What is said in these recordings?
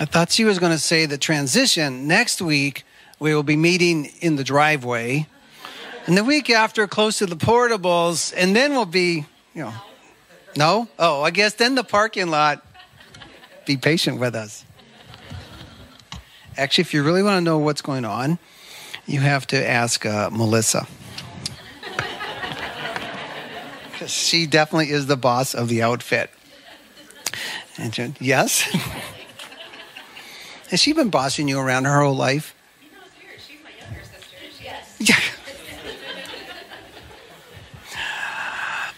I thought she was going to say the transition. Next week, we will be meeting in the driveway. And the week after, close to the portables. And then we'll be, you know, no? Oh, I guess then the parking lot. Be patient with us. Actually, if you really want to know what's going on, you have to ask uh, Melissa. She definitely is the boss of the outfit. And yes? Has she been bossing you around her whole life? You know, it's weird. She's my younger sister. Yes. Yeah.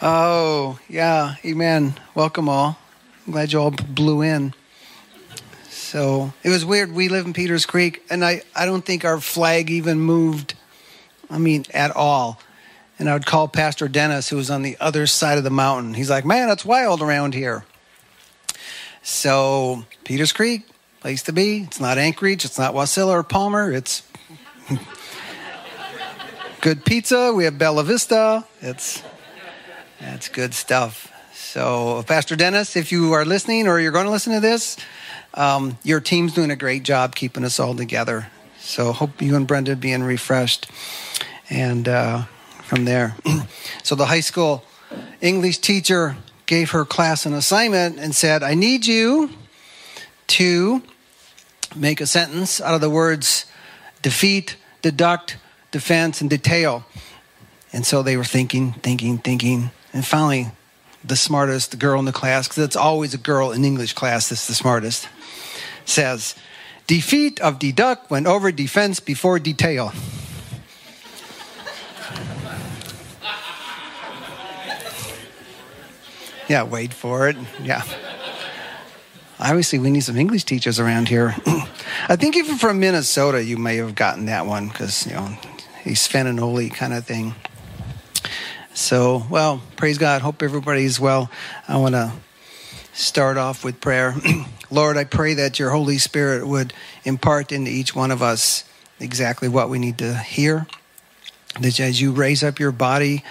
oh, yeah. Amen. Welcome all. I'm glad you all blew in. So it was weird. We live in Peters Creek, and I, I don't think our flag even moved, I mean, at all. And I would call Pastor Dennis, who was on the other side of the mountain. He's like, man, it's wild around here. So, Peters Creek, place to be. It's not Anchorage, it's not Wasilla or Palmer. It's good pizza. We have Bella Vista. It's that's good stuff. So, Pastor Dennis, if you are listening or you're going to listen to this, um, your team's doing a great job keeping us all together. So, hope you and Brenda being refreshed. And uh, from there, so the high school English teacher gave her class an assignment and said, I need you to make a sentence out of the words defeat, deduct, defense, and detail. And so they were thinking, thinking, thinking. And finally, the smartest girl in the class, because it's always a girl in English class that's the smartest, says, Defeat of deduct went over defense before detail. Yeah, wait for it. Yeah. Obviously, we need some English teachers around here. I think even from Minnesota, you may have gotten that one because, you know, he's Fenanoli kind of thing. So, well, praise God. Hope everybody's well. I want to start off with prayer. Lord, I pray that your Holy Spirit would impart into each one of us exactly what we need to hear. That as you raise up your body,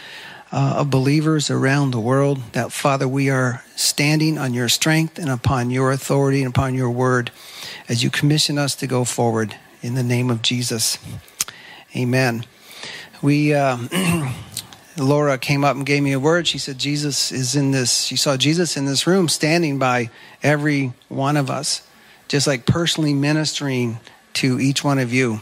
uh, of believers around the world. That, Father, we are standing on your strength and upon your authority and upon your word as you commission us to go forward in the name of Jesus. Amen. We. Uh, Laura came up and gave me a word. She said, Jesus is in this. She saw Jesus in this room standing by every one of us, just like personally ministering to each one of you.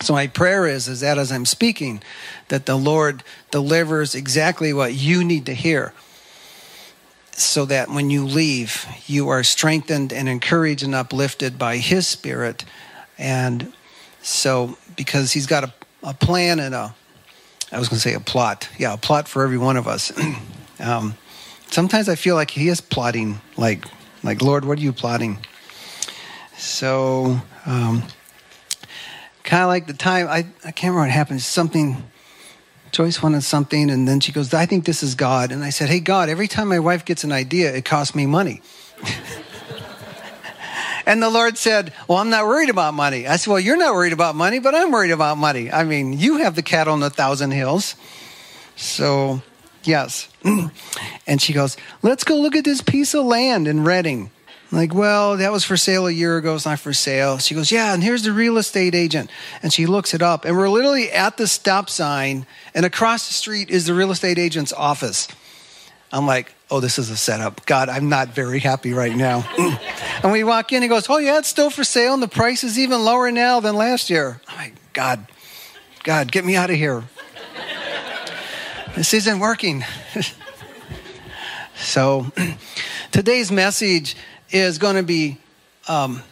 So my prayer is is that as I'm speaking that the Lord delivers exactly what you need to hear so that when you leave you are strengthened and encouraged and uplifted by his spirit and so because he's got a, a plan and a I was going to say a plot. Yeah, a plot for every one of us. um, sometimes I feel like he is plotting like like Lord, what are you plotting? So um, kind of like the time I, I can't remember what happened. Something Joyce wanted something, and then she goes, I think this is God. And I said, Hey, God, every time my wife gets an idea, it costs me money. and the Lord said, Well, I'm not worried about money. I said, Well, you're not worried about money, but I'm worried about money. I mean, you have the cattle on a thousand hills. So, yes. and she goes, Let's go look at this piece of land in Redding. Like, well, that was for sale a year ago. It's not for sale. She goes, yeah, and here's the real estate agent. And she looks it up. And we're literally at the stop sign, and across the street is the real estate agent's office. I'm like, oh, this is a setup. God, I'm not very happy right now. and we walk in, he goes, oh, yeah, it's still for sale, and the price is even lower now than last year. I'm like, God, God, get me out of here. this isn't working. so, today's message is going to be um,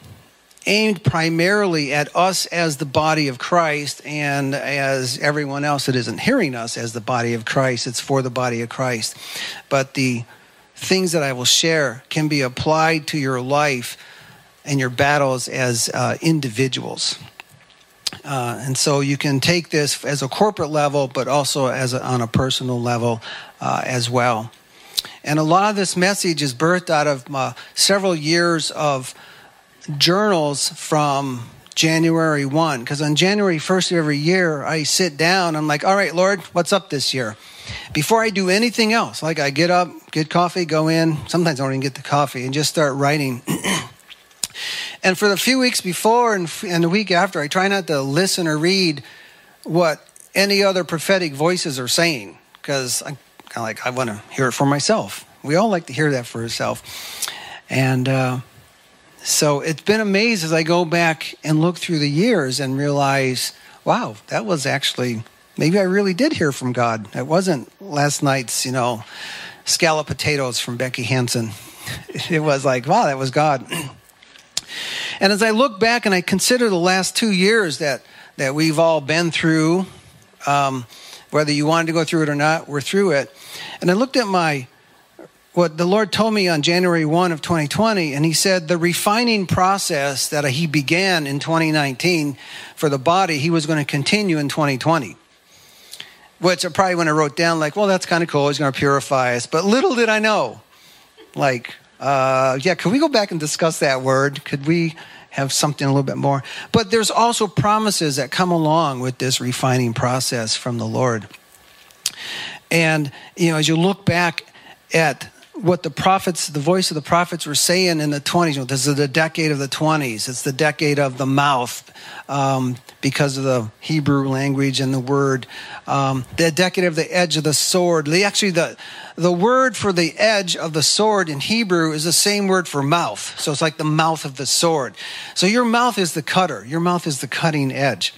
aimed primarily at us as the body of Christ and as everyone else that isn't hearing us as the body of Christ. It's for the body of Christ. But the things that I will share can be applied to your life and your battles as uh, individuals. Uh, and so you can take this as a corporate level, but also as a, on a personal level uh, as well. And a lot of this message is birthed out of uh, several years of journals from January 1. Because on January 1st of every year, I sit down. I'm like, all right, Lord, what's up this year? Before I do anything else, like I get up, get coffee, go in. Sometimes I don't even get the coffee and just start writing. And for the few weeks before and, and the week after, I try not to listen or read what any other prophetic voices are saying because I'm of like, I want to hear it for myself. We all like to hear that for ourselves. And uh, so it's been amazed as I go back and look through the years and realize, wow, that was actually, maybe I really did hear from God. It wasn't last night's, you know, scallop potatoes from Becky Hansen. It was like, wow, that was God. And as I look back and I consider the last two years that, that we've all been through, um, whether you wanted to go through it or not, we're through it. And I looked at my what the Lord told me on January 1 of 2020, and He said the refining process that He began in 2019 for the body, He was going to continue in 2020. Which I probably when I wrote down, like, well, that's kind of cool. He's going to purify us. But little did I know, like, uh, yeah, could we go back and discuss that word? Could we have something a little bit more? But there's also promises that come along with this refining process from the Lord. And, you know, as you look back at what the prophets, the voice of the prophets were saying in the 20s. You know, this is the decade of the 20s. It's the decade of the mouth um, because of the Hebrew language and the word. Um, the decade of the edge of the sword. The, actually, the, the word for the edge of the sword in Hebrew is the same word for mouth. So it's like the mouth of the sword. So your mouth is the cutter, your mouth is the cutting edge.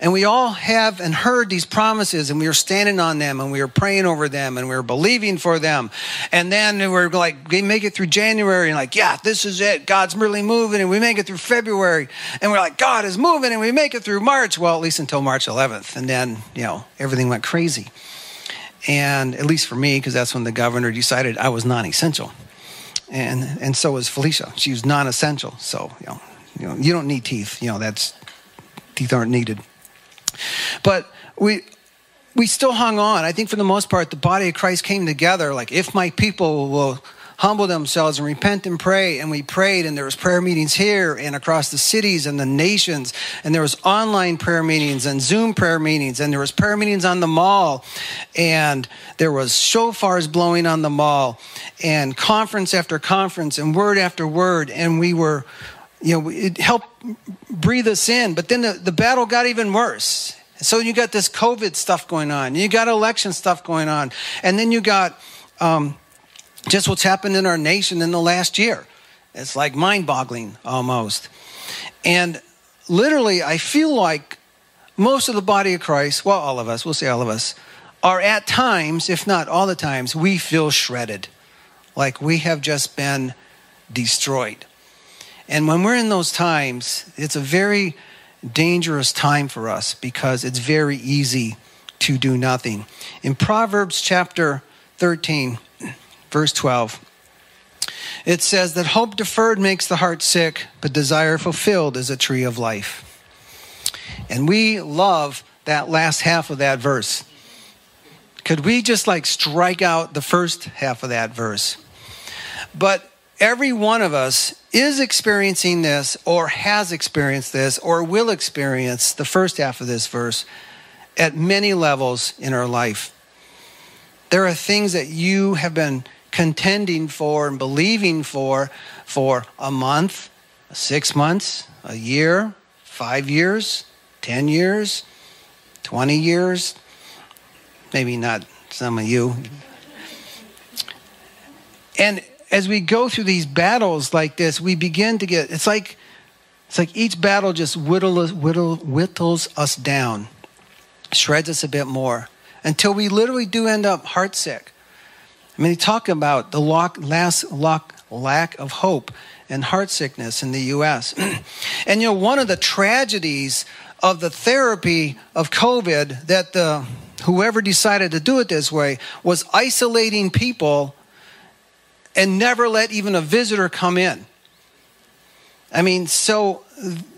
And we all have and heard these promises, and we were standing on them, and we were praying over them, and we were believing for them. And then we were like, we make it through January, and like, yeah, this is it. God's really moving, and we make it through February, and we're like, God is moving, and we make it through March. Well, at least until March 11th, and then you know everything went crazy. And at least for me, because that's when the governor decided I was non-essential, and and so was Felicia. She was non-essential, so you know, you know, you don't need teeth. You know, that's teeth aren't needed. But we we still hung on. I think for the most part, the body of Christ came together. Like, if my people will humble themselves and repent and pray, and we prayed, and there was prayer meetings here and across the cities and the nations, and there was online prayer meetings and Zoom prayer meetings, and there was prayer meetings on the mall, and there was shofars blowing on the mall, and conference after conference, and word after word, and we were you know, it helped breathe us in. But then the, the battle got even worse. So you got this COVID stuff going on. You got election stuff going on. And then you got um, just what's happened in our nation in the last year. It's like mind boggling almost. And literally, I feel like most of the body of Christ, well, all of us, we'll say all of us, are at times, if not all the times, we feel shredded. Like we have just been destroyed. And when we're in those times, it's a very dangerous time for us because it's very easy to do nothing. In Proverbs chapter 13, verse 12, it says that hope deferred makes the heart sick, but desire fulfilled is a tree of life. And we love that last half of that verse. Could we just like strike out the first half of that verse? But every one of us is experiencing this or has experienced this or will experience the first half of this verse at many levels in our life. There are things that you have been contending for and believing for for a month, six months, a year, five years, 10 years, 20 years, maybe not some of you. And as we go through these battles like this, we begin to get it's like it's like each battle just whittles, whittle, whittles us down, shreds us a bit more until we literally do end up heartsick. I mean, they talk about the lock, last lock, lack of hope and heart sickness in the U.S. and you know, one of the tragedies of the therapy of COVID that the whoever decided to do it this way was isolating people and never let even a visitor come in. I mean, so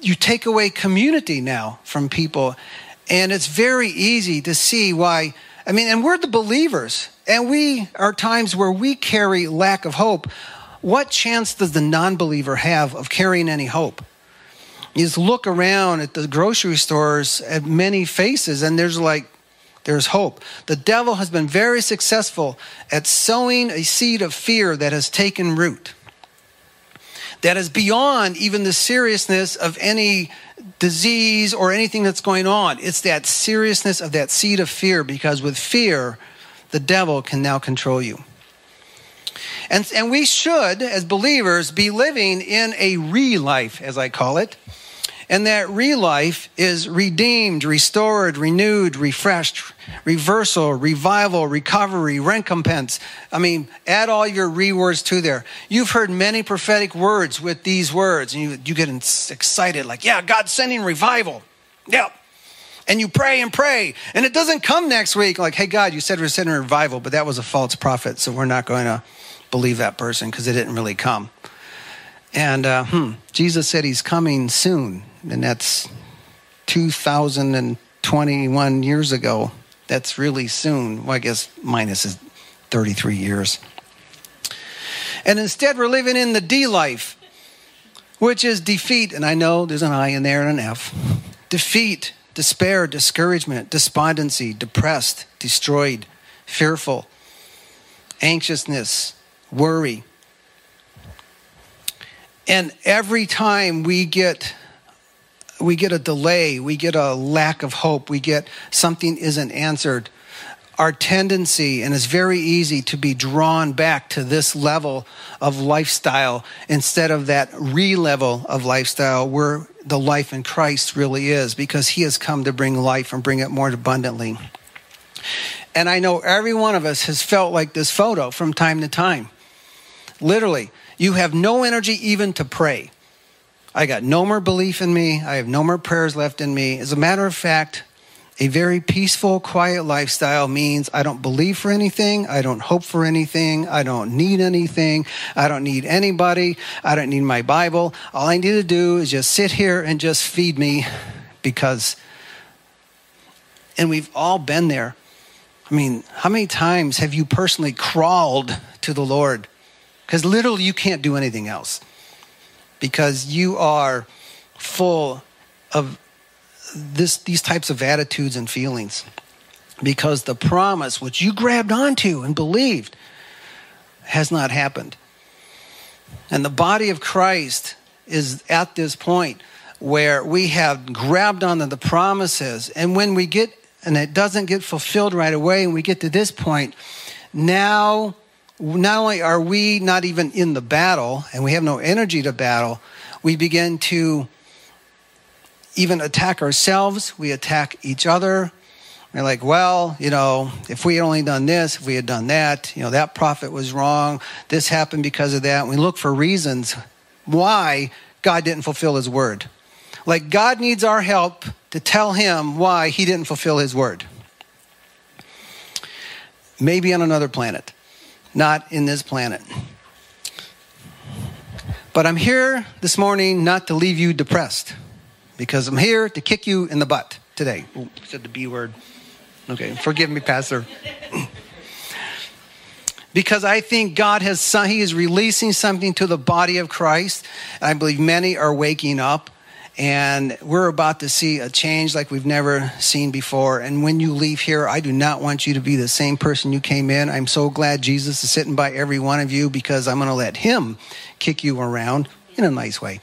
you take away community now from people, and it's very easy to see why. I mean, and we're the believers, and we are times where we carry lack of hope. What chance does the non believer have of carrying any hope? You just look around at the grocery stores at many faces, and there's like there's hope. The devil has been very successful at sowing a seed of fear that has taken root. that is beyond even the seriousness of any disease or anything that's going on. It's that seriousness of that seed of fear because with fear, the devil can now control you. And, and we should, as believers, be living in a re life, as I call it. And that re life is redeemed, restored, renewed, refreshed, reversal, revival, recovery, recompense. I mean, add all your re words to there. You've heard many prophetic words with these words, and you, you get excited, like, yeah, God's sending revival. Yeah. And you pray and pray, and it doesn't come next week. Like, hey, God, you said we're sending revival, but that was a false prophet, so we're not going to believe that person because it didn't really come. And uh, hmm, Jesus said he's coming soon, and that's 2021 years ago. That's really soon. Well, I guess minus is 33 years. And instead, we're living in the D life, which is defeat. And I know there's an I in there and an F. Defeat, despair, discouragement, despondency, depressed, destroyed, fearful, anxiousness, worry. And every time we get we get a delay, we get a lack of hope, we get something isn't answered, our tendency, and it's very easy to be drawn back to this level of lifestyle instead of that re level of lifestyle where the life in Christ really is, because He has come to bring life and bring it more abundantly. And I know every one of us has felt like this photo from time to time. Literally, you have no energy even to pray. I got no more belief in me. I have no more prayers left in me. As a matter of fact, a very peaceful, quiet lifestyle means I don't believe for anything. I don't hope for anything. I don't need anything. I don't need anybody. I don't need my Bible. All I need to do is just sit here and just feed me because, and we've all been there. I mean, how many times have you personally crawled to the Lord? Because literally, you can't do anything else because you are full of this, these types of attitudes and feelings. Because the promise, which you grabbed onto and believed, has not happened. And the body of Christ is at this point where we have grabbed onto the promises. And when we get, and it doesn't get fulfilled right away, and we get to this point, now not only are we not even in the battle and we have no energy to battle, we begin to even attack ourselves, we attack each other. We're like, well, you know, if we had only done this, if we had done that, you know, that prophet was wrong, this happened because of that. And we look for reasons why God didn't fulfill his word. Like, God needs our help to tell him why he didn't fulfill his word. Maybe on another planet not in this planet. But I'm here this morning not to leave you depressed because I'm here to kick you in the butt today. Ooh, said the B word. Okay, forgive me, Pastor. because I think God has, He is releasing something to the body of Christ. And I believe many are waking up and we're about to see a change like we've never seen before. And when you leave here, I do not want you to be the same person you came in. I'm so glad Jesus is sitting by every one of you because I'm going to let Him kick you around in a nice way.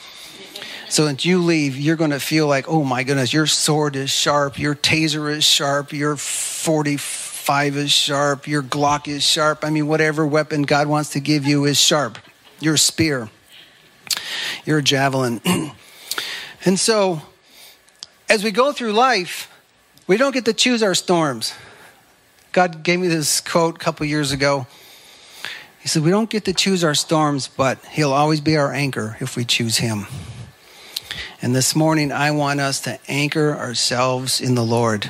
So that you leave, you're going to feel like, oh my goodness, your sword is sharp, your taser is sharp, your 45 is sharp, your Glock is sharp. I mean, whatever weapon God wants to give you is sharp. Your spear, your javelin. And so, as we go through life, we don't get to choose our storms. God gave me this quote a couple years ago. He said, We don't get to choose our storms, but He'll always be our anchor if we choose Him. And this morning, I want us to anchor ourselves in the Lord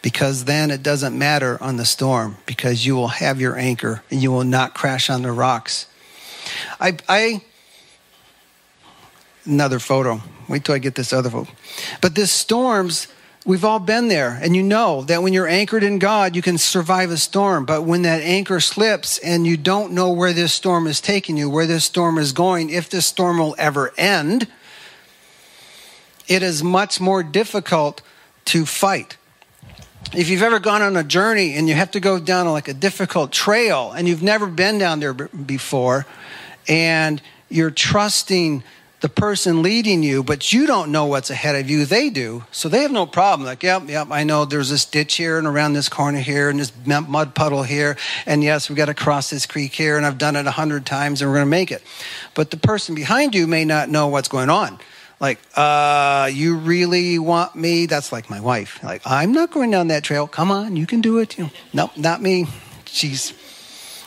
because then it doesn't matter on the storm because you will have your anchor and you will not crash on the rocks. I, I another photo. Wait till I get this other photo. But this storms, we've all been there. And you know that when you're anchored in God, you can survive a storm. But when that anchor slips and you don't know where this storm is taking you, where this storm is going, if this storm will ever end, it is much more difficult to fight. If you've ever gone on a journey and you have to go down like a difficult trail and you've never been down there before, and you're trusting the person leading you, but you don't know what's ahead of you. They do. So they have no problem. Like, yep, yep, I know there's this ditch here and around this corner here and this mud puddle here. And yes, we've got to cross this creek here. And I've done it a hundred times and we're going to make it. But the person behind you may not know what's going on. Like, uh, you really want me? That's like my wife. Like, I'm not going down that trail. Come on, you can do it. You know, nope, not me. She's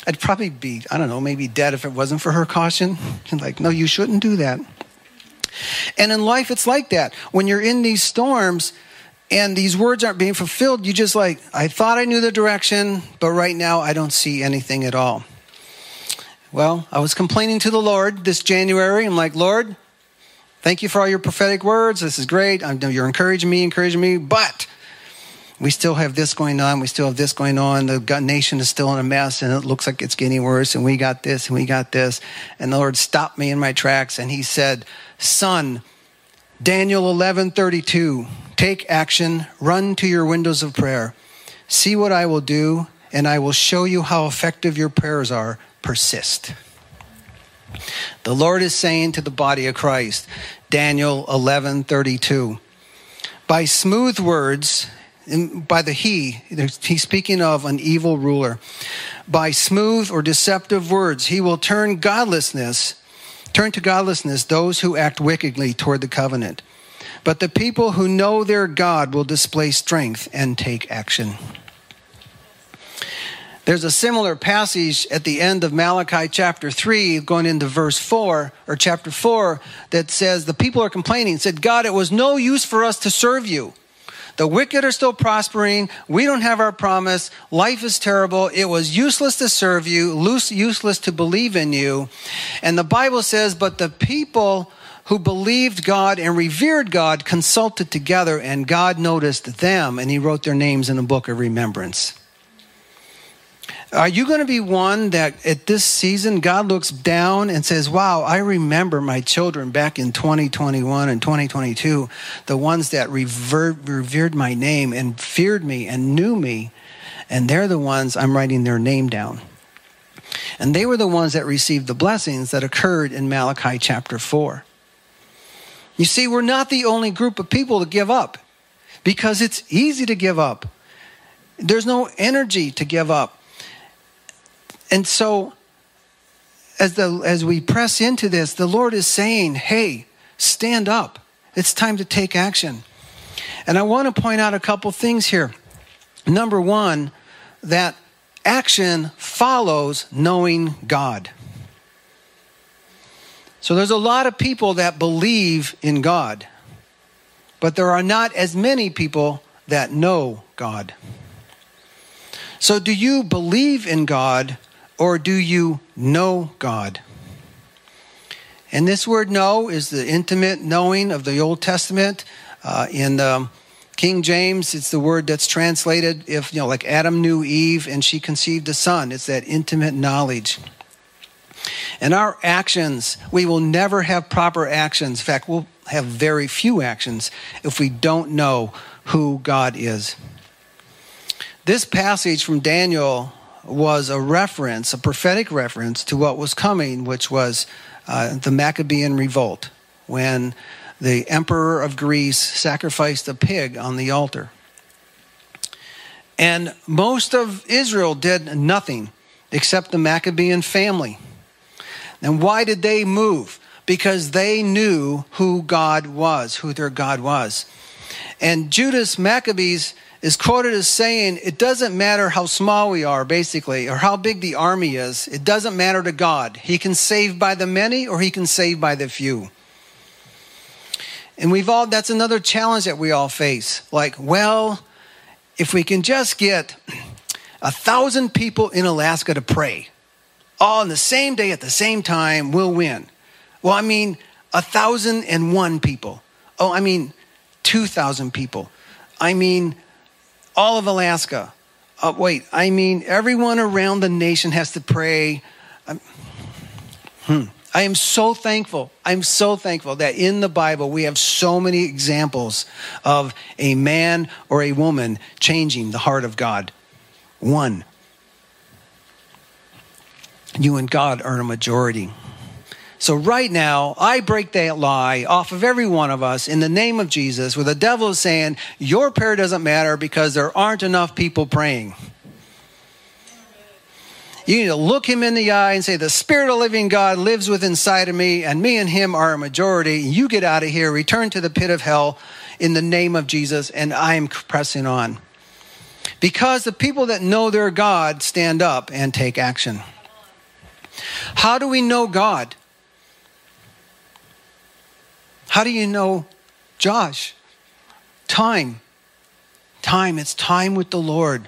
I'd probably be, I don't know, maybe dead if it wasn't for her caution. like, no, you shouldn't do that. And in life, it's like that. When you're in these storms and these words aren't being fulfilled, you just like, I thought I knew the direction, but right now I don't see anything at all. Well, I was complaining to the Lord this January. I'm like, Lord, thank you for all your prophetic words. This is great. I know you're encouraging me, encouraging me, but we still have this going on. We still have this going on. The nation is still in a mess and it looks like it's getting worse. And we got this and we got this. And the Lord stopped me in my tracks and he said, Son, Daniel 11 32, take action, run to your windows of prayer. See what I will do, and I will show you how effective your prayers are. Persist. The Lord is saying to the body of Christ, Daniel 11 32, by smooth words, by the he, he's speaking of an evil ruler. By smooth or deceptive words, he will turn godlessness Turn to godlessness those who act wickedly toward the covenant. But the people who know their God will display strength and take action. There's a similar passage at the end of Malachi chapter 3, going into verse 4, or chapter 4, that says, The people are complaining, said, God, it was no use for us to serve you. The wicked are still prospering. We don't have our promise. Life is terrible. It was useless to serve you, useless to believe in you. And the Bible says, but the people who believed God and revered God consulted together, and God noticed them, and He wrote their names in a book of remembrance. Are you going to be one that at this season God looks down and says, Wow, I remember my children back in 2021 and 2022, the ones that revered, revered my name and feared me and knew me, and they're the ones I'm writing their name down. And they were the ones that received the blessings that occurred in Malachi chapter 4. You see, we're not the only group of people to give up because it's easy to give up. There's no energy to give up. And so, as, the, as we press into this, the Lord is saying, hey, stand up. It's time to take action. And I want to point out a couple things here. Number one, that action follows knowing God. So there's a lot of people that believe in God, but there are not as many people that know God. So, do you believe in God or do you know God? And this word know is the intimate knowing of the Old Testament. Uh, in um, King James, it's the word that's translated if, you know, like Adam knew Eve and she conceived a son. It's that intimate knowledge. And our actions, we will never have proper actions. In fact, we'll have very few actions if we don't know who God is. This passage from Daniel was a reference, a prophetic reference to what was coming, which was uh, the Maccabean revolt, when the emperor of Greece sacrificed a pig on the altar. And most of Israel did nothing except the Maccabean family. And why did they move? Because they knew who God was, who their God was. And Judas Maccabees is quoted as saying, It doesn't matter how small we are, basically, or how big the army is. It doesn't matter to God. He can save by the many or he can save by the few. And we've all, that's another challenge that we all face. Like, well, if we can just get a thousand people in Alaska to pray, all on the same day at the same time, we'll win. Well, I mean, a thousand and one people. Oh, I mean, 2,000 people. I mean, all of Alaska. Uh, wait, I mean, everyone around the nation has to pray. hmm. I am so thankful. I'm so thankful that in the Bible we have so many examples of a man or a woman changing the heart of God. One. You and God are a majority. So, right now, I break that lie off of every one of us in the name of Jesus, where the devil is saying, Your prayer doesn't matter because there aren't enough people praying. You need to look him in the eye and say, The Spirit of living God lives within inside of me, and me and him are a majority. You get out of here, return to the pit of hell in the name of Jesus, and I'm pressing on. Because the people that know their God stand up and take action. How do we know God? How do you know Josh? Time. Time. It's time with the Lord.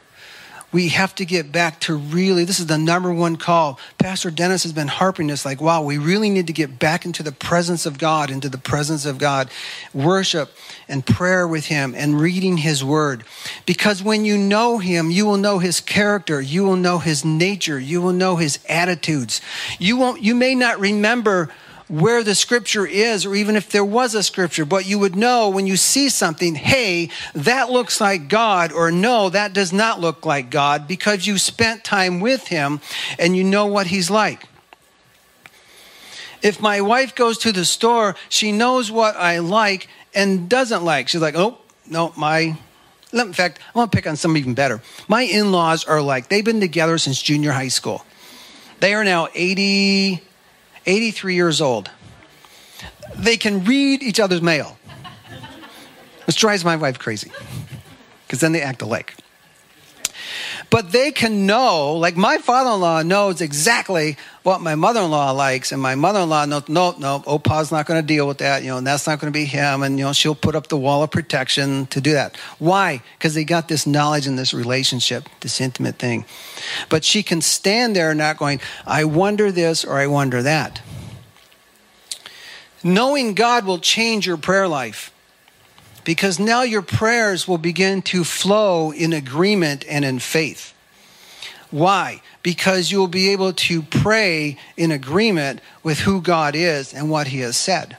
We have to get back to really, this is the number one call. Pastor Dennis has been harping this like, wow, we really need to get back into the presence of God, into the presence of God, worship and prayer with Him and reading His Word. Because when you know Him, you will know His character, you will know His nature, you will know His attitudes. You, won't, you may not remember where the scripture is, or even if there was a scripture, but you would know when you see something, hey, that looks like God, or no, that does not look like God, because you spent time with Him and you know what He's like. If my wife goes to the store, she knows what I like and doesn't like. She's like, oh, no, my in fact, I want to pick on some even better. My in laws are like, they've been together since junior high school. They are now 80, 83 years old. They can read each other's mail. This drives my wife crazy because then they act alike. But they can know, like my father in law knows exactly what my mother in law likes, and my mother in law knows, no, no, Opa's not going to deal with that, you know, and that's not going to be him, and, you know, she'll put up the wall of protection to do that. Why? Because they got this knowledge and this relationship, this intimate thing. But she can stand there not going, I wonder this or I wonder that. Knowing God will change your prayer life because now your prayers will begin to flow in agreement and in faith. Why? Because you will be able to pray in agreement with who God is and what He has said.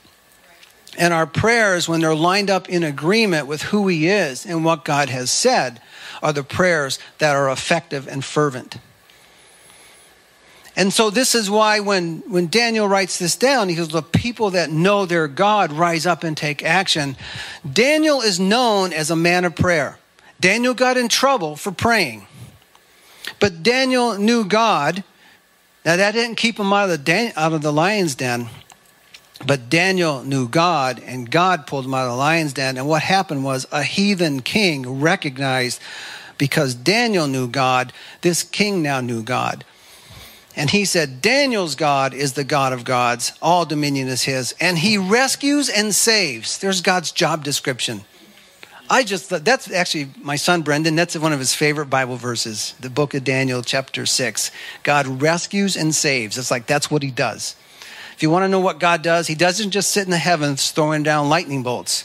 And our prayers, when they're lined up in agreement with who He is and what God has said, are the prayers that are effective and fervent. And so this is why when, when Daniel writes this down, he goes, The people that know their God rise up and take action. Daniel is known as a man of prayer. Daniel got in trouble for praying. But Daniel knew God. Now that didn't keep him out of the, out of the lion's den. But Daniel knew God, and God pulled him out of the lion's den. And what happened was a heathen king recognized because Daniel knew God, this king now knew God. And he said, Daniel's God is the God of gods, all dominion is his, and he rescues and saves. There's God's job description. I just, that's actually my son Brendan, that's one of his favorite Bible verses, the book of Daniel, chapter 6. God rescues and saves. It's like that's what he does. If you want to know what God does, he doesn't just sit in the heavens throwing down lightning bolts.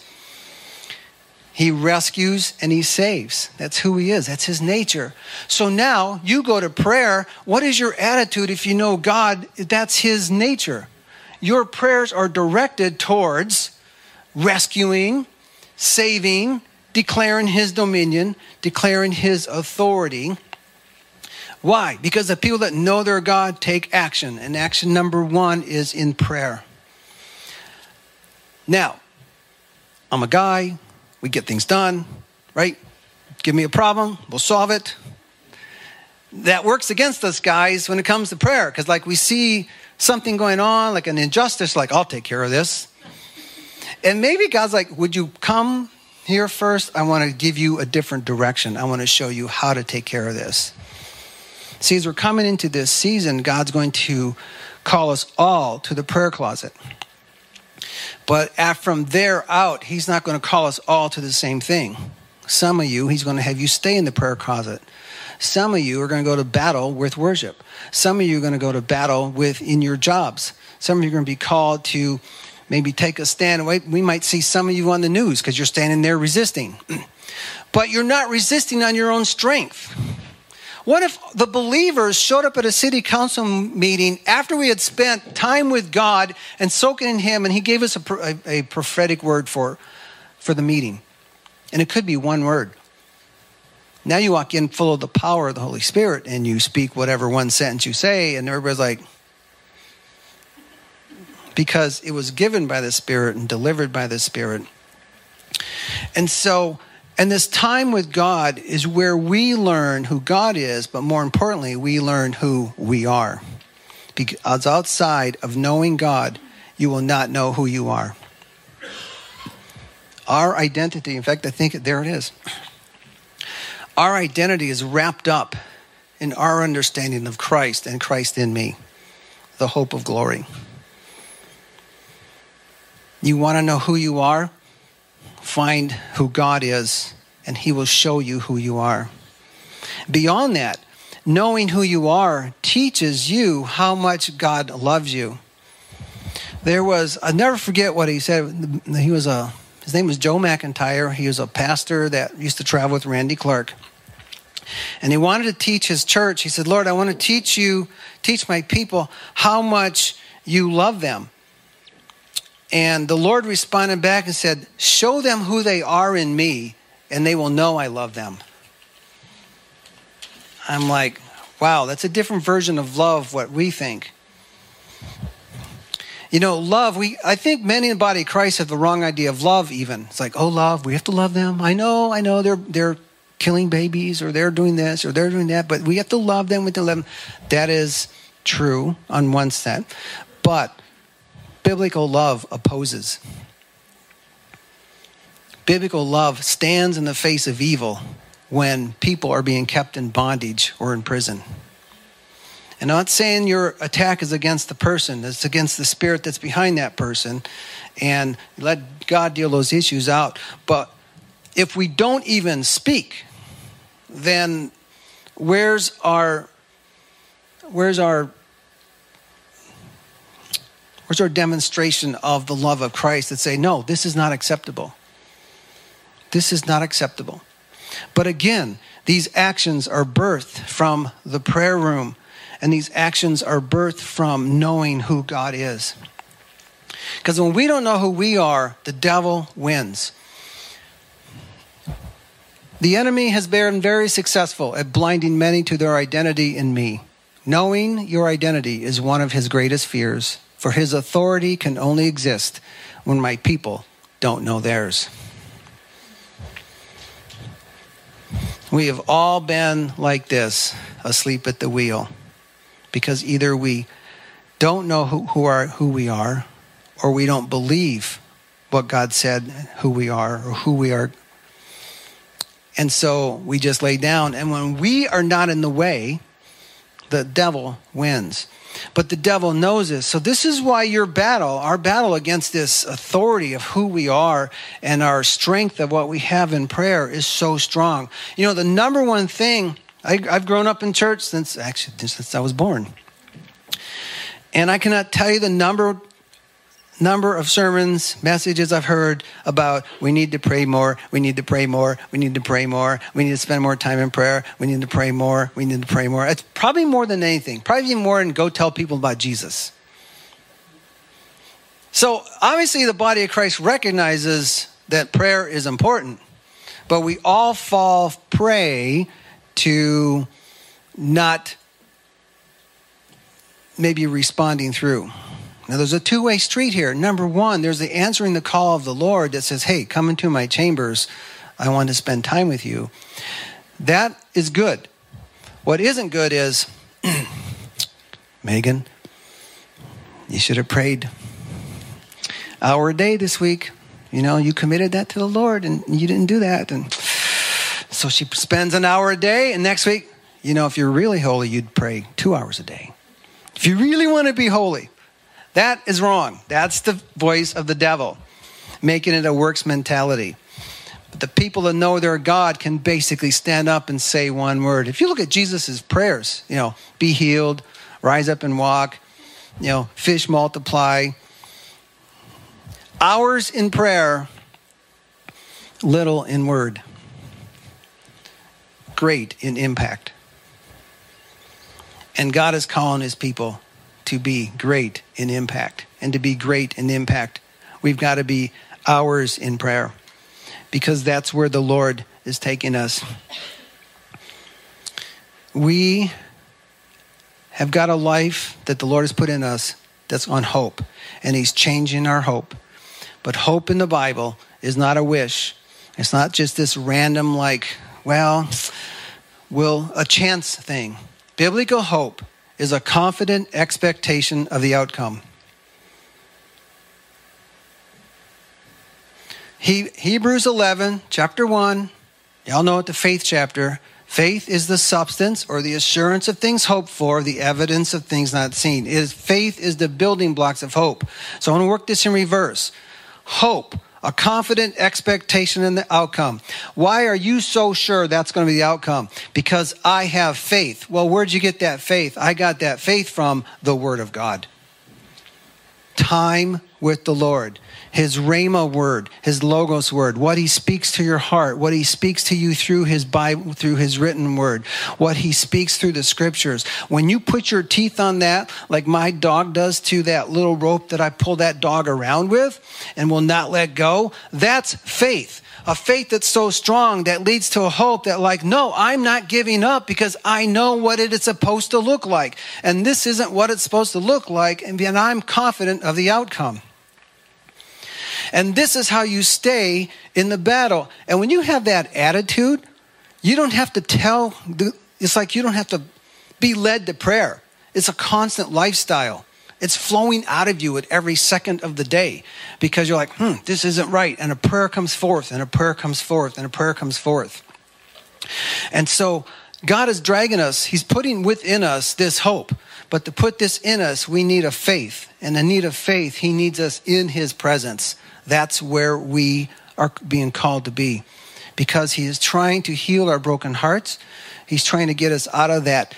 He rescues and he saves. That's who he is. That's his nature. So now you go to prayer. What is your attitude if you know God? That's his nature. Your prayers are directed towards rescuing, saving, declaring his dominion, declaring his authority. Why? Because the people that know their God take action. And action number one is in prayer. Now, I'm a guy, we get things done, right? Give me a problem, we'll solve it. That works against us, guys, when it comes to prayer, because like we see something going on, like an injustice, like I'll take care of this. And maybe God's like, would you come here first? I want to give you a different direction. I want to show you how to take care of this. See, as we're coming into this season, God's going to call us all to the prayer closet. But from there out, he's not going to call us all to the same thing. Some of you, he's going to have you stay in the prayer closet. Some of you are going to go to battle with worship. Some of you are going to go to battle with in your jobs. Some of you are going to be called to maybe take a stand. We might see some of you on the news because you're standing there resisting. but you're not resisting on your own strength. What if the believers showed up at a city council meeting after we had spent time with God and soaking in Him, and He gave us a, a, a prophetic word for, for the meeting? And it could be one word. Now you walk in full of the power of the Holy Spirit and you speak whatever one sentence you say, and everybody's like, because it was given by the Spirit and delivered by the Spirit. And so, and this time with God is where we learn who God is, but more importantly, we learn who we are. Because outside of knowing God, you will not know who you are. Our identity, in fact, I think there it is. Our identity is wrapped up in our understanding of Christ and Christ in me, the hope of glory. You want to know who you are? Find who God is, and He will show you who you are. Beyond that, knowing who you are teaches you how much God loves you. There was, I'll never forget what he said. He was a, his name was Joe McIntyre. He was a pastor that used to travel with Randy Clark. And he wanted to teach his church. He said, Lord, I want to teach you, teach my people how much you love them. And the Lord responded back and said, Show them who they are in me, and they will know I love them. I'm like, wow, that's a different version of love, what we think. You know, love, we I think many in the body of Christ have the wrong idea of love even. It's like, oh love, we have to love them. I know, I know they're they're killing babies or they're doing this or they're doing that, but we have to love them with the love. That is true on one set. But biblical love opposes. Biblical love stands in the face of evil when people are being kept in bondage or in prison. And I'm not saying your attack is against the person, it's against the spirit that's behind that person. And let God deal those issues out. But if we don't even speak, then where's our where's our where's our demonstration of the love of Christ that say, no, this is not acceptable. This is not acceptable. But again, these actions are birthed from the prayer room, and these actions are birthed from knowing who God is. Because when we don't know who we are, the devil wins. The enemy has been very successful at blinding many to their identity in me. Knowing your identity is one of his greatest fears, for his authority can only exist when my people don't know theirs. We have all been like this, asleep at the wheel, because either we don't know who, who, are, who we are, or we don't believe what God said who we are, or who we are. And so we just lay down. And when we are not in the way, the devil wins. But the devil knows this. So, this is why your battle, our battle against this authority of who we are and our strength of what we have in prayer is so strong. You know, the number one thing, I, have grown up in church since actually since I was born. And I cannot tell you the number number of sermons, messages I've heard about we need to pray more, we need to pray more, we need to pray more, we need to spend more time in prayer, we need to pray more, we need to pray more. It's probably more than anything, probably more than go tell people about Jesus. So obviously, the body of Christ recognizes that prayer is important, but we all fall prey to not maybe responding through. Now, there's a two way street here. Number one, there's the answering the call of the Lord that says, Hey, come into my chambers. I want to spend time with you. That is good. What isn't good is, Megan, you should have prayed hour a day this week. You know, you committed that to the Lord and you didn't do that. And so she spends an hour a day, and next week, you know, if you're really holy, you'd pray two hours a day. If you really want to be holy, that is wrong. That's the voice of the devil, making it a works mentality. But the people that know their God can basically stand up and say one word. If you look at Jesus' prayers, you know, be healed, rise up and walk, you know, fish multiply. Hours in prayer, little in word, great in impact. And God is calling his people to be great in impact. And to be great in impact, we've got to be hours in prayer because that's where the Lord is taking us. We have got a life that the Lord has put in us that's on hope. And He's changing our hope. But hope in the Bible is not a wish. It's not just this random, like, well, will a chance thing. Biblical hope is a confident expectation of the outcome. He, Hebrews 11, chapter 1, y'all know it, the faith chapter. Faith is the substance or the assurance of things hoped for, the evidence of things not seen. It is, faith is the building blocks of hope. So I want to work this in reverse. Hope, a confident expectation in the outcome. Why are you so sure that's going to be the outcome? Because I have faith. Well, where'd you get that faith? I got that faith from the Word of God. Time with the Lord his Rhema word, his Logos word, what he speaks to your heart, what he speaks to you through his Bible, through his written word, what he speaks through the scriptures. When you put your teeth on that, like my dog does to that little rope that I pull that dog around with and will not let go, that's faith. A faith that's so strong that leads to a hope that like no i'm not giving up because i know what it is supposed to look like. And this isn't what it's supposed to look like and i'm confident of the outcome and this is how you stay in the battle. And when you have that attitude, you don't have to tell, it's like you don't have to be led to prayer. It's a constant lifestyle. It's flowing out of you at every second of the day because you're like, hmm, this isn't right. And a prayer comes forth, and a prayer comes forth, and a prayer comes forth. And so God is dragging us, He's putting within us this hope. But to put this in us, we need a faith. And the need of faith, He needs us in His presence that's where we are being called to be. Because He is trying to heal our broken hearts. He's trying to get us out of that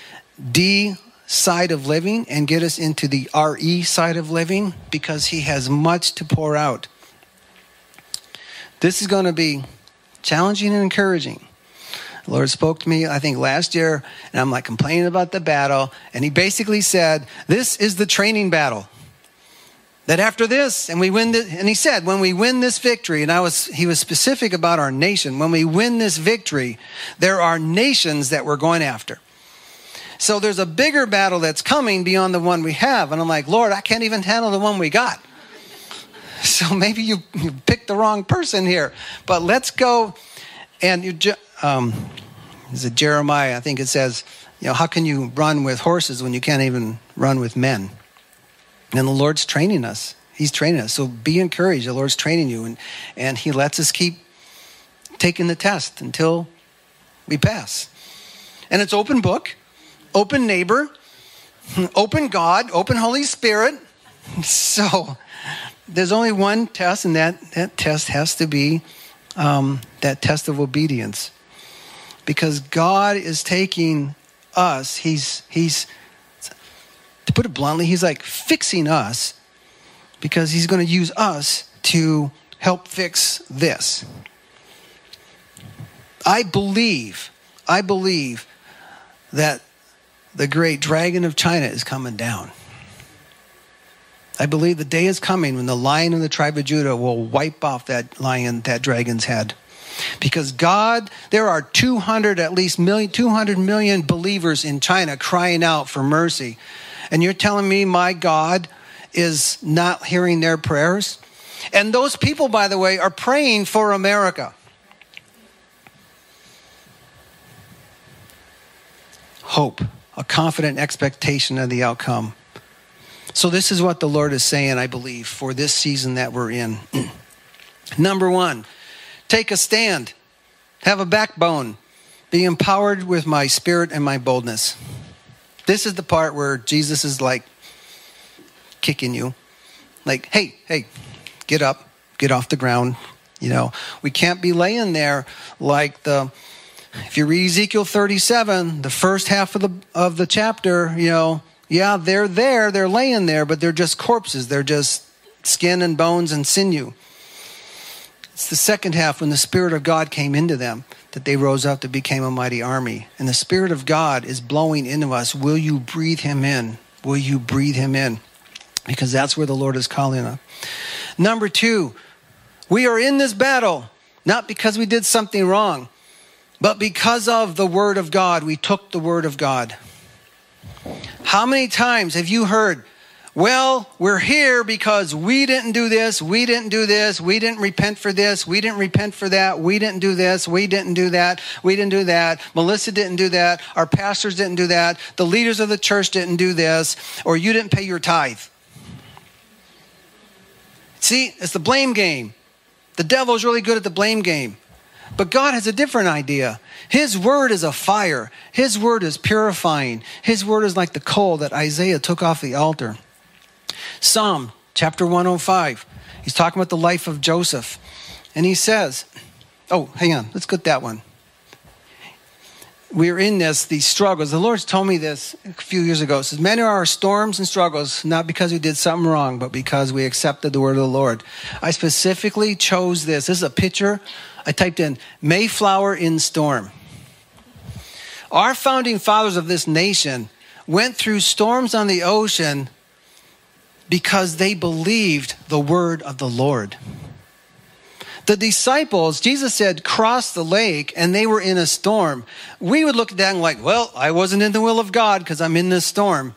D side of living and get us into the RE side of living because He has much to pour out. This is going to be challenging and encouraging. The Lord spoke to me, I think, last year, and I'm like complaining about the battle. And He basically said, This is the training battle that after this and we win and he said when we win this victory and i was he was specific about our nation when we win this victory there are nations that we're going after. So there's a bigger battle that's coming beyond the one we have and i'm like lord i can't even handle the one we got. So maybe you, you picked the wrong person here but let's go and you um, is it jeremiah? I think it says you know how can you run with horses when you can't even run with men and the Lord's training us. He's training us. So be encouraged. The Lord's training you. And, and He lets us keep taking the test until we pass. And it's open book, open neighbor, open God, open Holy Spirit. So there's only one test, and that, that test has to be um, that test of obedience. Because God is taking us, He's, He's, put it bluntly, he's like fixing us because he's going to use us to help fix this. I believe, I believe that the great dragon of China is coming down. I believe the day is coming when the lion of the tribe of Judah will wipe off that lion, that dragon's head. Because God, there are 200, at least million, 200 million believers in China crying out for mercy. And you're telling me my God is not hearing their prayers? And those people, by the way, are praying for America. Hope, a confident expectation of the outcome. So, this is what the Lord is saying, I believe, for this season that we're in. Number one, take a stand, have a backbone, be empowered with my spirit and my boldness. This is the part where Jesus is like kicking you. Like, hey, hey, get up, get off the ground. You know, we can't be laying there like the if you read Ezekiel 37, the first half of the of the chapter, you know, yeah, they're there, they're laying there, but they're just corpses. They're just skin and bones and sinew. It's the second half when the Spirit of God came into them that they rose up to became a mighty army. And the Spirit of God is blowing into us. Will you breathe Him in? Will you breathe Him in? Because that's where the Lord is calling us. Number two, we are in this battle not because we did something wrong, but because of the Word of God. We took the Word of God. How many times have you heard, well, we're here because we didn't do this, we didn't do this, we didn't repent for this, we didn't repent for that, we didn't do this, we didn't do that, we didn't do that, Melissa didn't do that, our pastors didn't do that, the leaders of the church didn't do this, or you didn't pay your tithe. See, it's the blame game. The devil is really good at the blame game. But God has a different idea. His word is a fire. His word is purifying. His word is like the coal that Isaiah took off the altar. Psalm chapter 105. He's talking about the life of Joseph. And he says, Oh, hang on, let's get that one. We're in this, these struggles. The Lord's told me this a few years ago. He says, Many are our storms and struggles, not because we did something wrong, but because we accepted the word of the Lord. I specifically chose this. This is a picture. I typed in Mayflower in storm. Our founding fathers of this nation went through storms on the ocean because they believed the word of the Lord. The disciples, Jesus said, crossed the lake and they were in a storm. We would look at that and like, well, I wasn't in the will of God because I'm in this storm.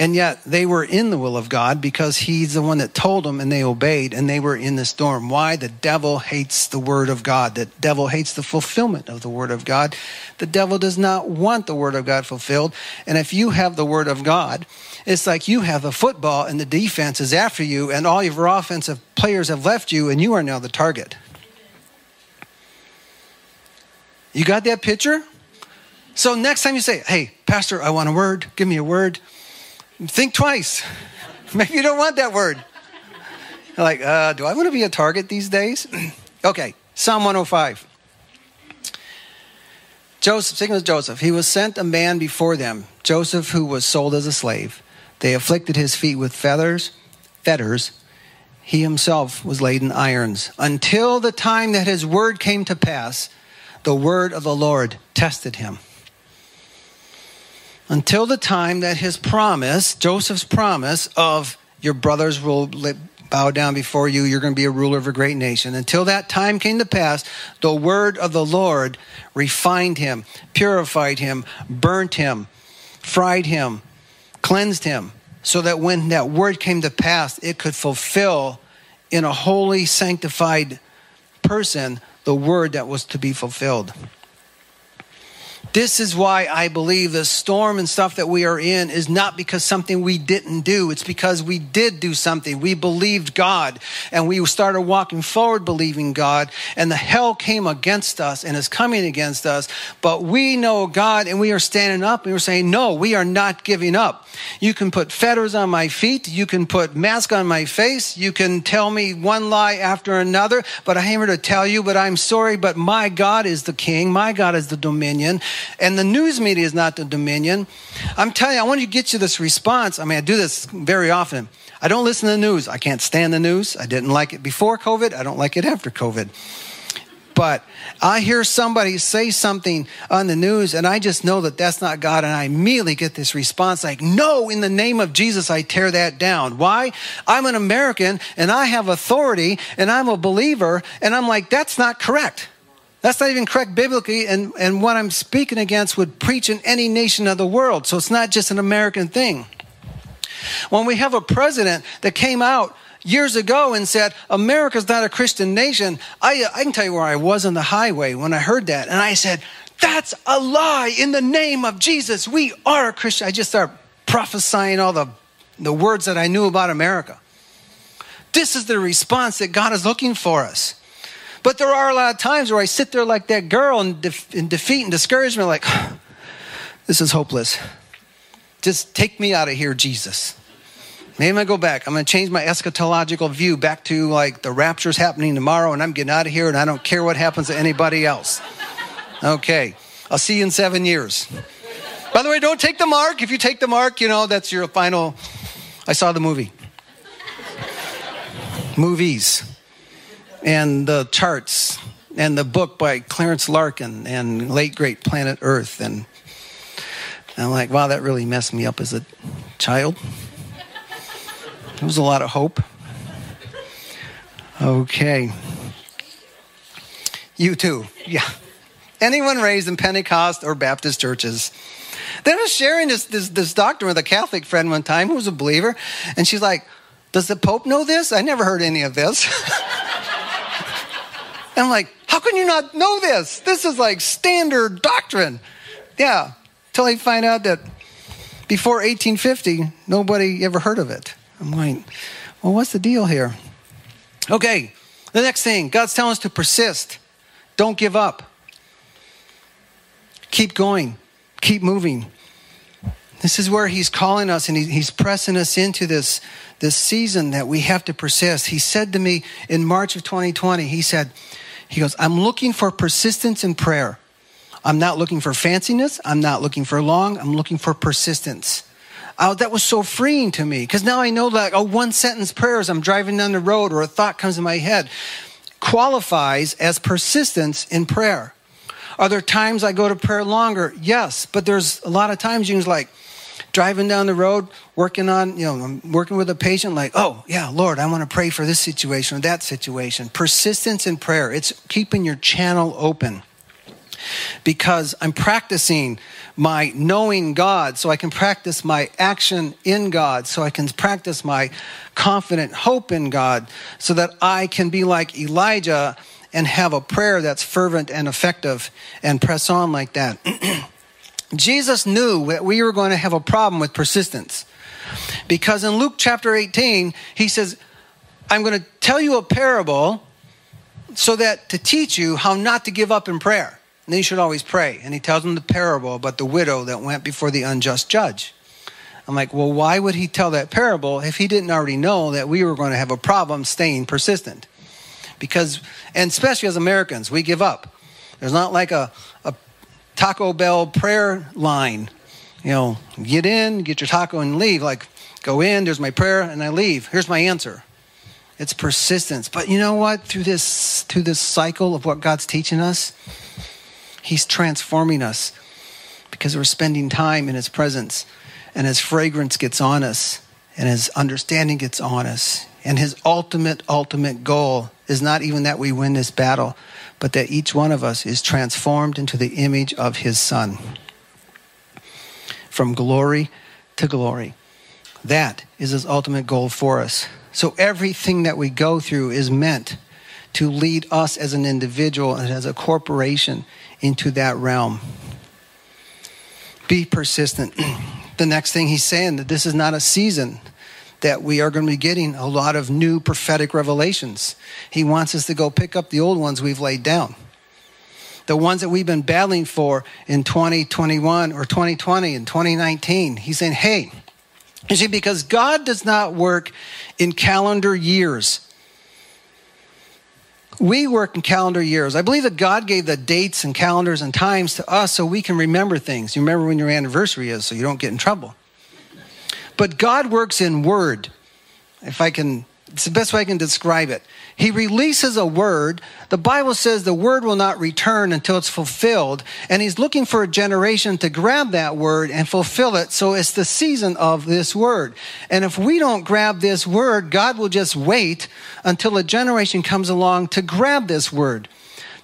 And yet they were in the will of God because he's the one that told them and they obeyed and they were in the storm. Why? The devil hates the word of God. The devil hates the fulfillment of the word of God. The devil does not want the word of God fulfilled. And if you have the word of God, it's like you have a football and the defense is after you and all your offensive players have left you and you are now the target. You got that picture? So next time you say, hey, Pastor, I want a word, give me a word think twice. Maybe you don't want that word. like, uh, do I want to be a target these days? okay, Psalm 105. Joseph, speaking of Joseph, he was sent a man before them, Joseph, who was sold as a slave. They afflicted his feet with feathers, fetters. He himself was laid in irons until the time that his word came to pass. The word of the Lord tested him until the time that his promise, Joseph's promise of your brothers will bow down before you, you're going to be a ruler of a great nation. Until that time came to pass, the word of the Lord refined him, purified him, burnt him, fried him, cleansed him, so that when that word came to pass, it could fulfill in a holy, sanctified person the word that was to be fulfilled. This is why I believe the storm and stuff that we are in is not because something we didn't do. It's because we did do something. We believed God and we started walking forward believing God and the hell came against us and is coming against us. But we know God and we are standing up and we're saying, no, we are not giving up. You can put fetters on my feet. You can put mask on my face. You can tell me one lie after another, but I am here to tell you, but I'm sorry, but my God is the king. My God is the dominion and the news media is not the dominion. I'm telling you, I want to get you this response. I mean, I do this very often. I don't listen to the news. I can't stand the news. I didn't like it before COVID. I don't like it after COVID. But I hear somebody say something on the news, and I just know that that's not God, and I immediately get this response like, No, in the name of Jesus, I tear that down. Why? I'm an American, and I have authority, and I'm a believer, and I'm like, That's not correct. That's not even correct biblically, and, and what I'm speaking against would preach in any nation of the world. So it's not just an American thing. When we have a president that came out years ago and said, America's not a Christian nation, I, I can tell you where I was on the highway when I heard that. And I said, That's a lie. In the name of Jesus, we are a Christian. I just started prophesying all the, the words that I knew about America. This is the response that God is looking for us. But there are a lot of times where I sit there like that girl in, in defeat and discouragement, like, this is hopeless. Just take me out of here, Jesus. Maybe I'm gonna go back. I'm gonna change my eschatological view back to like the rapture's happening tomorrow and I'm getting out of here and I don't care what happens to anybody else. Okay, I'll see you in seven years. By the way, don't take the mark. If you take the mark, you know, that's your final. I saw the movie. Movies and the charts and the book by Clarence Larkin and late great Planet Earth. And I'm like, wow, that really messed me up as a child. There was a lot of hope. Okay. You too. Yeah. Anyone raised in Pentecost or Baptist churches, Then I was sharing this, this, this doctrine with a Catholic friend one time who was a believer, and she's like, Does the Pope know this? I never heard any of this. I'm like, How can you not know this? This is like standard doctrine. Yeah, till I find out that before 1850, nobody ever heard of it. I'm like, Well, what's the deal here? Okay, the next thing God's telling us to persist, don't give up. Keep going, keep moving. This is where he's calling us and he's pressing us into this, this season that we have to persist. He said to me in March of 2020, he said, he goes, I'm looking for persistence in prayer. I'm not looking for fanciness. I'm not looking for long. I'm looking for persistence. Oh, that was so freeing to me because now I know that a one sentence prayer as I'm driving down the road or a thought comes in my head qualifies as persistence in prayer. Are there times I go to prayer longer? Yes, but there's a lot of times you can like driving down the road, working on, you know, I'm working with a patient, like, oh, yeah, Lord, I want to pray for this situation or that situation. Persistence in prayer, it's keeping your channel open because I'm practicing my knowing God so I can practice my action in God, so I can practice my confident hope in God, so that I can be like Elijah and have a prayer that's fervent and effective and press on like that. Jesus knew that we were going to have a problem with persistence because in Luke chapter 18, he says, I'm going to tell you a parable so that to teach you how not to give up in prayer. And then you should always pray. And he tells them the parable about the widow that went before the unjust judge. I'm like, well, why would he tell that parable if he didn't already know that we were going to have a problem staying persistent? because, and especially as Americans, we give up. There's not like a, a Taco Bell prayer line. You know, get in, get your taco, and leave. Like, go in, there's my prayer, and I leave. Here's my answer. It's persistence. But you know what? Through this, through this cycle of what God's teaching us, He's transforming us because we're spending time in His presence, and His fragrance gets on us, and His understanding gets on us, and His ultimate, ultimate goal is not even that we win this battle, but that each one of us is transformed into the image of his Son. From glory to glory. That is his ultimate goal for us. So everything that we go through is meant to lead us as an individual and as a corporation into that realm. Be persistent. the next thing he's saying that this is not a season that we are going to be getting a lot of new prophetic revelations. He wants us to go pick up the old ones we've laid down. The ones that we've been battling for in 2021 or 2020 and 2019. He's saying, hey, you see, because God does not work in calendar years. We work in calendar years. I believe that God gave the dates and calendars and times to us so we can remember things. You remember when your anniversary is so you don't get in trouble. But God works in word. If I can, it's the best way I can describe it. He releases a word. The Bible says the word will not return until it's fulfilled. And he's looking for a generation to grab that word and fulfill it. So it's the season of this word. And if we don't grab this word, God will just wait until a generation comes along to grab this word.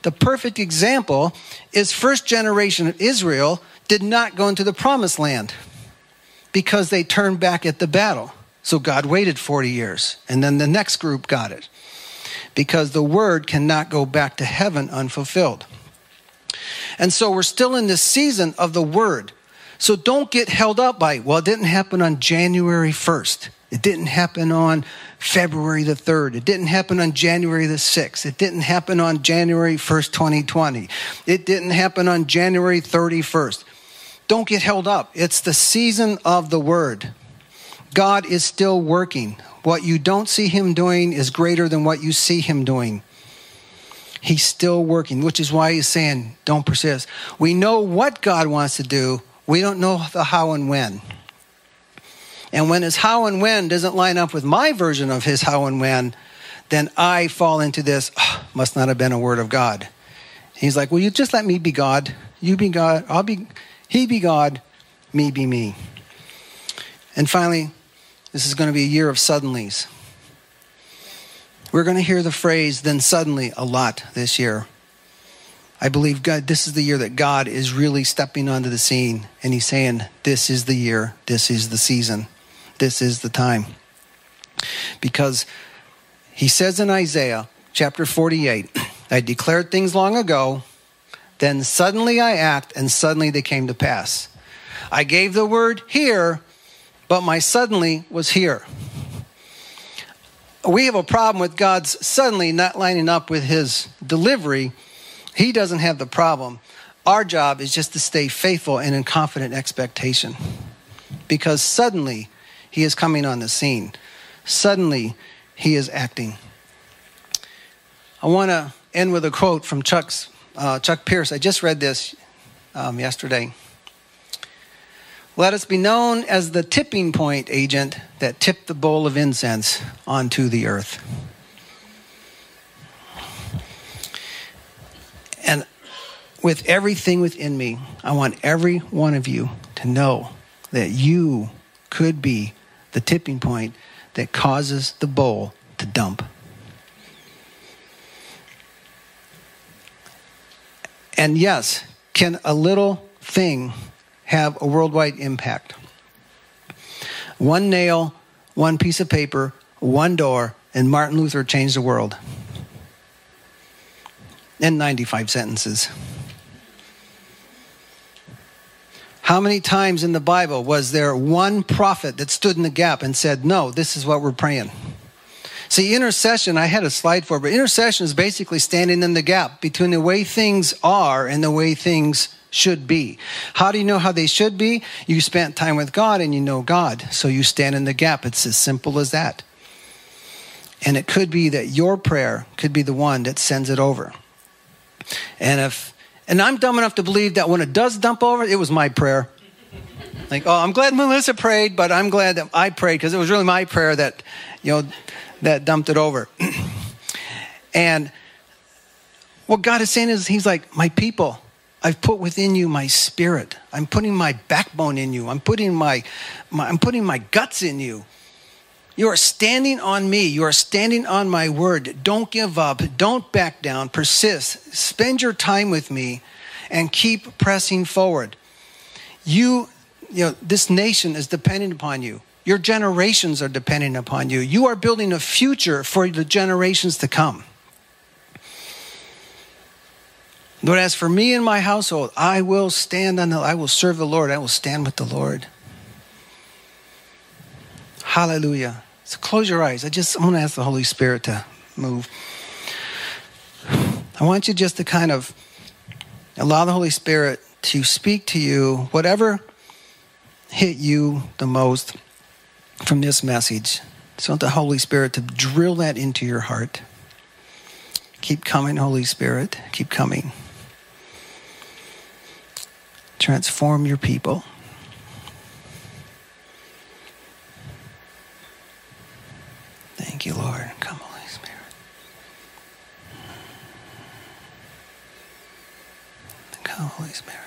The perfect example is first generation of Israel did not go into the promised land because they turned back at the battle. So God waited 40 years, and then the next group got it because the word cannot go back to heaven unfulfilled. And so we're still in this season of the word. So don't get held up by, well, it didn't happen on January 1st. It didn't happen on February the 3rd. It didn't happen on January the 6th. It didn't happen on January 1st, 2020. It didn't happen on January 31st. Don't get held up. It's the season of the word. God is still working. What you don't see him doing is greater than what you see him doing. He's still working, which is why he's saying, don't persist. We know what God wants to do, we don't know the how and when. And when his how and when doesn't line up with my version of his how and when, then I fall into this, oh, must not have been a word of God. He's like, Will you just let me be God? You be God. I'll be he be God, me be me. And finally, this is going to be a year of suddenlies. We're going to hear the phrase then suddenly a lot this year. I believe God, this is the year that God is really stepping onto the scene and He's saying, This is the year, this is the season, this is the time. Because He says in Isaiah chapter 48, I declared things long ago, then suddenly I act, and suddenly they came to pass. I gave the word here, but my suddenly was here. We have a problem with God's suddenly not lining up with his delivery. He doesn't have the problem. Our job is just to stay faithful and in confident expectation. Because suddenly he is coming on the scene. Suddenly he is acting. I want to end with a quote from Chuck's, uh, Chuck Pierce. I just read this um, yesterday. Let us be known as the tipping point agent that tipped the bowl of incense onto the earth. And with everything within me, I want every one of you to know that you could be the tipping point that causes the bowl to dump. And yes, can a little thing have a worldwide impact? One nail, one piece of paper, one door, and Martin Luther changed the world. In 95 sentences. How many times in the Bible was there one prophet that stood in the gap and said, No, this is what we're praying? See, intercession, I had a slide for, but intercession is basically standing in the gap between the way things are and the way things should be. How do you know how they should be? You spent time with God and you know God, so you stand in the gap. It's as simple as that. And it could be that your prayer could be the one that sends it over. And if and I'm dumb enough to believe that when it does dump over, it was my prayer. Like, oh, I'm glad Melissa prayed, but I'm glad that I prayed because it was really my prayer that, you know, that dumped it over. and what God is saying is, He's like, my people, I've put within you my spirit. I'm putting my backbone in you. I'm putting my, my, I'm putting my guts in you. You are standing on me. You are standing on my word. Don't give up. Don't back down. Persist. Spend your time with me and keep pressing forward. You, you know, this nation is dependent upon you. Your generations are depending upon you. You are building a future for the generations to come. But as for me and my household, I will stand on the, I will serve the Lord. I will stand with the Lord. Hallelujah. So close your eyes. I just, I'm going to ask the Holy Spirit to move. I want you just to kind of allow the Holy Spirit to speak to you, whatever hit you the most from this message. So want the Holy Spirit to drill that into your heart. Keep coming, Holy Spirit. Keep coming. Transform your people. Thank you, Lord. Come, Holy Spirit. Come, Holy Spirit.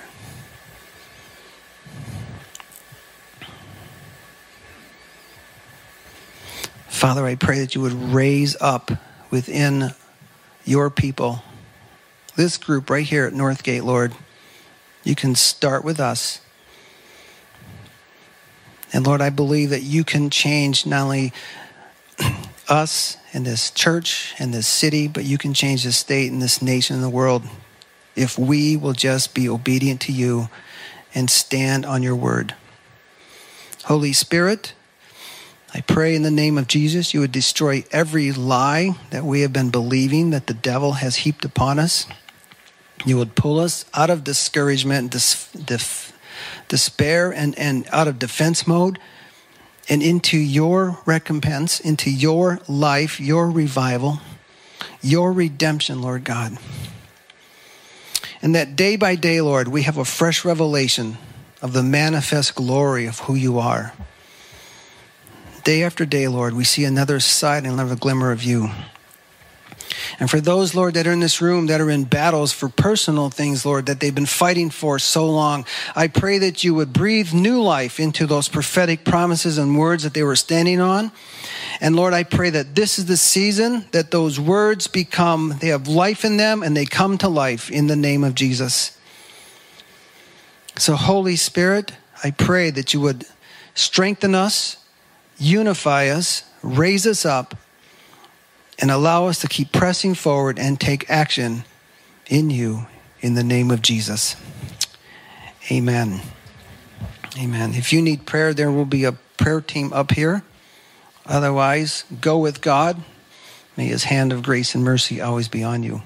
Father, I pray that you would raise up within your people this group right here at Northgate, Lord. You can start with us. And Lord, I believe that you can change not only us and this church and this city, but you can change this state and this nation and the world if we will just be obedient to you and stand on your word. Holy Spirit, I pray in the name of Jesus you would destroy every lie that we have been believing that the devil has heaped upon us. You would pull us out of discouragement, dis, despair, and, and out of defense mode and into your recompense, into your life, your revival, your redemption, Lord God. And that day by day, Lord, we have a fresh revelation of the manifest glory of who you are. Day after day, Lord, we see another side and another glimmer of you. And for those, Lord, that are in this room that are in battles for personal things, Lord, that they've been fighting for so long, I pray that you would breathe new life into those prophetic promises and words that they were standing on. And Lord, I pray that this is the season that those words become, they have life in them and they come to life in the name of Jesus. So, Holy Spirit, I pray that you would strengthen us, unify us, raise us up, and allow us to keep pressing forward and take action in you in the name of Jesus. Amen. Amen. If you need prayer, there will be a prayer team up here. Otherwise, go with God. May his hand of grace and mercy always be on you.